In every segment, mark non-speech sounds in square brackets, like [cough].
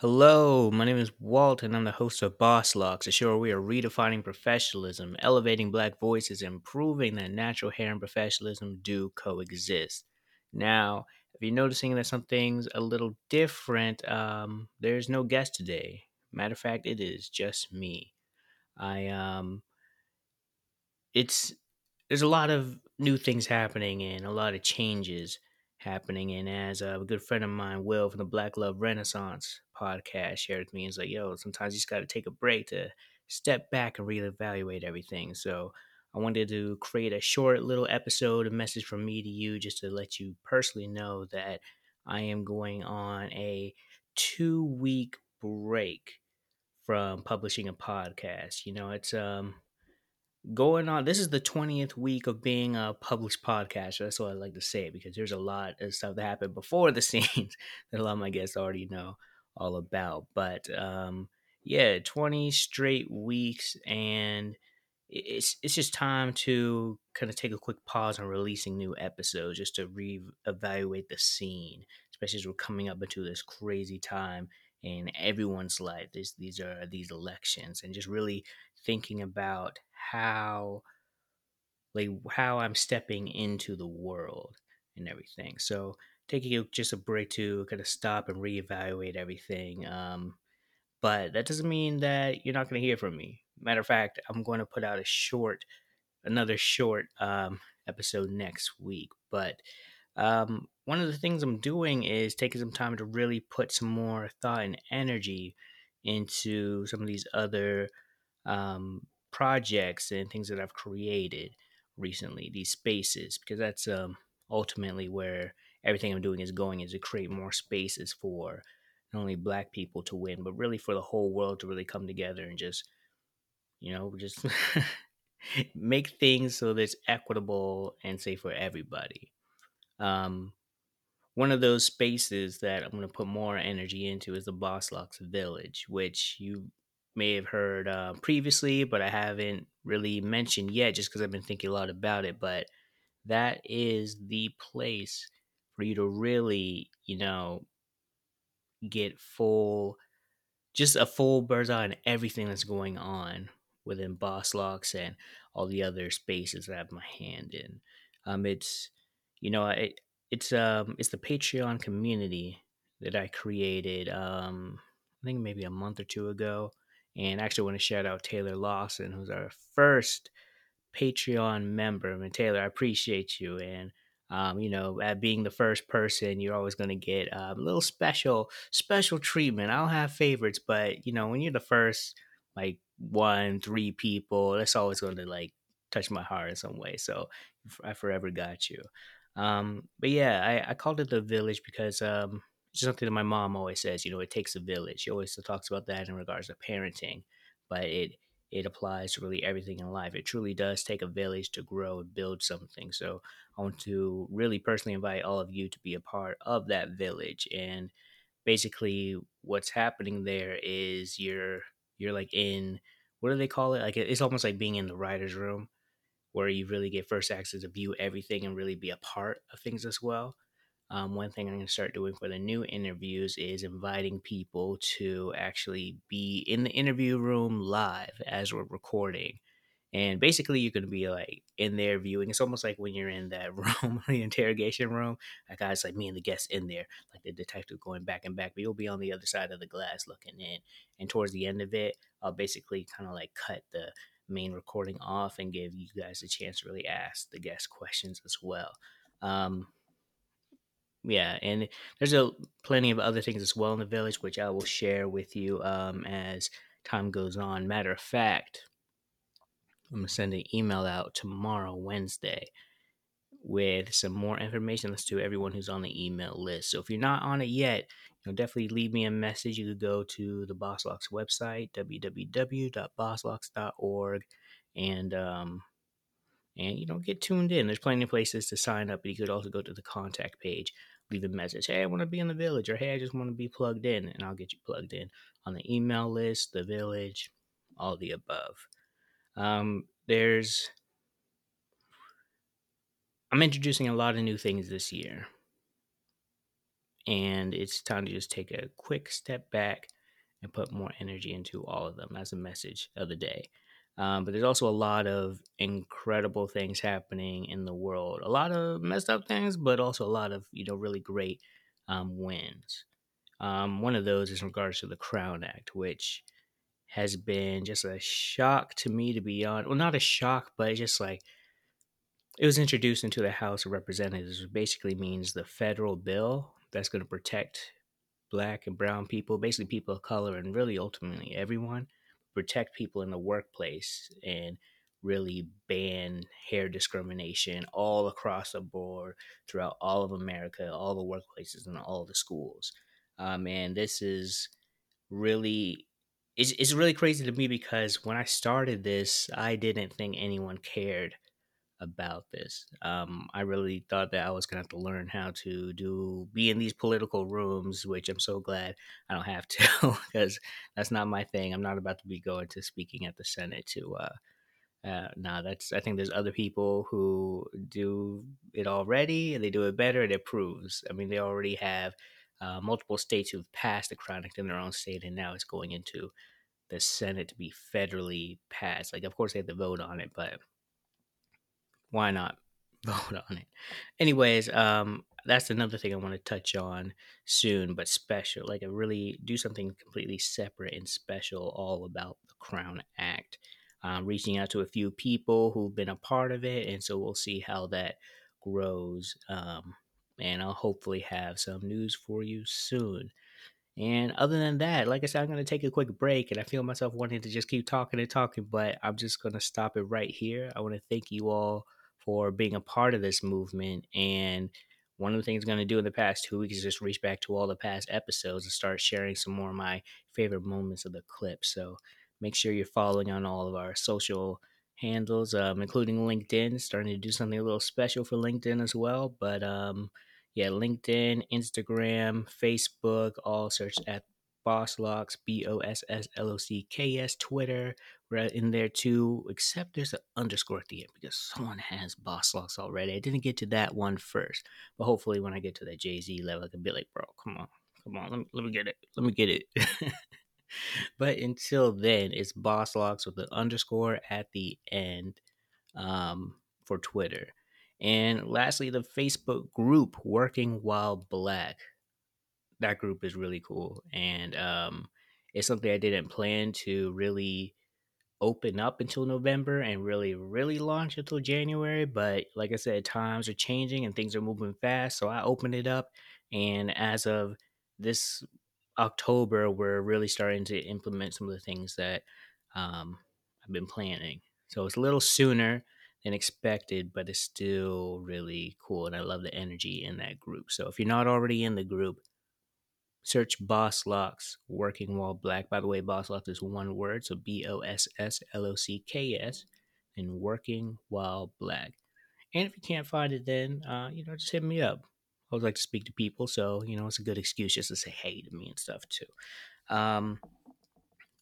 Hello, my name is Walt, and I'm the host of Boss Locks, a show where we are redefining professionalism, elevating black voices, and proving that natural hair and professionalism do coexist. Now, if you're noticing that something's a little different, um, there's no guest today. Matter of fact, it is just me. I um, it's there's a lot of new things happening and a lot of changes happening. And as a good friend of mine, Will from the Black Love Renaissance podcast, shared with me, he's like, yo, sometimes you just got to take a break to step back and reevaluate everything. So I wanted to create a short little episode, a message from me to you, just to let you personally know that I am going on a two week break from publishing a podcast. You know, it's um going on this is the 20th week of being a published podcaster that's what i like to say because there's a lot of stuff that happened before the [laughs] scenes that a lot of my guests already know all about but um yeah 20 straight weeks and it's it's just time to kind of take a quick pause on releasing new episodes just to re-evaluate the scene especially as we're coming up into this crazy time in everyone's life these these are these elections and just really thinking about how like how I'm stepping into the world and everything. So taking just a break to kind of stop and reevaluate everything. Um, but that doesn't mean that you're not going to hear from me. Matter of fact, I'm going to put out a short, another short um, episode next week. But um, one of the things I'm doing is taking some time to really put some more thought and energy into some of these other um, projects and things that I've created recently, these spaces, because that's um, ultimately where everything I'm doing is going is to create more spaces for not only black people to win, but really for the whole world to really come together and just, you know, just [laughs] make things so that it's equitable and safe for everybody. Um, one of those spaces that I'm going to put more energy into is the Boss Locks Village, which you may have heard uh, previously, but I haven't really mentioned yet just because I've been thinking a lot about it. But that is the place for you to really, you know, get full, just a full bird's eye on everything that's going on within Boss Locks and all the other spaces that I have my hand in. Um, it's, you know, it, it's um, it's the Patreon community that I created. Um, I think maybe a month or two ago and I actually want to shout out Taylor Lawson, who's our first Patreon member. I mean, Taylor, I appreciate you. And, um, you know, at being the first person, you're always going to get um, a little special, special treatment. I don't have favorites, but, you know, when you're the first, like, one, three people, that's always going to, like, touch my heart in some way. So I forever got you. Um, but yeah, I, I called it the village because um, something that my mom always says. You know, it takes a village. She always talks about that in regards to parenting, but it it applies to really everything in life. It truly does take a village to grow and build something. So I want to really personally invite all of you to be a part of that village. And basically, what's happening there is you're you're like in what do they call it? Like it's almost like being in the writer's room where you really get first access to view everything and really be a part of things as well. Um, one thing I'm going to start doing for the new interviews is inviting people to actually be in the interview room live as we're recording. And basically, you're going to be like in there viewing. It's almost like when you're in that [laughs] room, the interrogation room. Like, guys, like me and the guests in there, like the detective going back and back, but you'll be on the other side of the glass looking in. And towards the end of it, I'll basically kind of like cut the main recording off and give you guys a chance to really ask the guest questions as well. Um, yeah, and there's a plenty of other things as well in the village, which I will share with you um, as time goes on. Matter of fact, I'm gonna send an email out tomorrow, Wednesday, with some more information as to everyone who's on the email list. So if you're not on it yet, you know, definitely leave me a message. You could go to the Bosslocks website, www.bosslocks.org, and um, and you know get tuned in. There's plenty of places to sign up, but you could also go to the contact page leave a message. Hey, I want to be in the village, or hey, I just want to be plugged in, and I'll get you plugged in on the email list, the village, all the above. Um, there's, I'm introducing a lot of new things this year, and it's time to just take a quick step back and put more energy into all of them. That's the message of the day. Um, but there's also a lot of incredible things happening in the world. A lot of messed up things, but also a lot of you know really great um, wins. Um, one of those is in regards to the Crown Act, which has been just a shock to me, to be honest. Well, not a shock, but it's just like it was introduced into the House of Representatives, which basically means the federal bill that's going to protect black and brown people, basically people of color, and really ultimately everyone, protect people in the workplace and really ban hair discrimination all across the board throughout all of America, all the workplaces, and all the schools. Um, and this is really it's, it's really crazy to me because when I started this, I didn't think anyone cared about this. Um, I really thought that I was gonna have to learn how to do be in these political rooms, which I'm so glad I don't have to [laughs] because that's not my thing. I'm not about to be going to speaking at the Senate to. Uh, uh, nah, that's. I think there's other people who do it already, and they do it better, and it proves. I mean, they already have uh, multiple states who've passed the Crown Act in their own state, and now it's going into the Senate to be federally passed. Like, of course, they have to vote on it, but why not [laughs] vote on it? Anyways, um, that's another thing I want to touch on soon, but special. Like, I really do something completely separate and special all about the Crown Act. Um, reaching out to a few people who've been a part of it, and so we'll see how that grows. Um, and I'll hopefully have some news for you soon. And other than that, like I said, I'm going to take a quick break and I feel myself wanting to just keep talking and talking, but I'm just going to stop it right here. I want to thank you all for being a part of this movement. And one of the things I'm going to do in the past two weeks is just reach back to all the past episodes and start sharing some more of my favorite moments of the clip. So make sure you're following on all of our social handles, um, including LinkedIn. Starting to do something a little special for LinkedIn as well. But um, yeah, LinkedIn, Instagram, Facebook, all search at Boss Locks, B O S S L O C K S, Twitter, we're in there too, except there's an underscore at the end because someone has Boss Locks already. I didn't get to that one first, but hopefully when I get to that Jay Z level, I can be like, bro, come on, come on, let me, let me get it, let me get it. [laughs] but until then, it's Boss Locks with an underscore at the end um, for Twitter. And lastly, the Facebook group Working While Black. That group is really cool. And um, it's something I didn't plan to really open up until November and really, really launch until January. But like I said, times are changing and things are moving fast. So I opened it up. And as of this October, we're really starting to implement some of the things that um, I've been planning. So it's a little sooner than expected, but it's still really cool. And I love the energy in that group. So if you're not already in the group, search Boss Locks Working While Black. By the way, Boss Locks is one word, so B O S S L O C K S, and Working While Black. And if you can't find it, then uh, you know just hit me up. I always like to speak to people, so you know it's a good excuse just to say hey to me and stuff too. Um,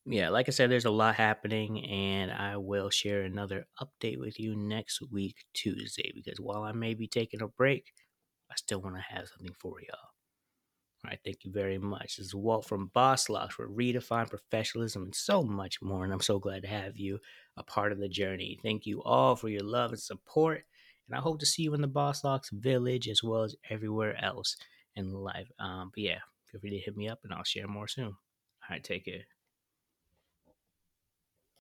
yeah, like I said, there's a lot happening, and I will share another update with you next week, Tuesday, because while I may be taking a break, I still want to have something for y'all. All right, thank you very much. This is Walt from Boss Locks for Redefine Professionalism and so much more, and I'm so glad to have you a part of the journey. Thank you all for your love and support, and I hope to see you in the Boss Locks village as well as everywhere else in life. Um, but yeah, feel free to hit me up, and I'll share more soon. All right, take care.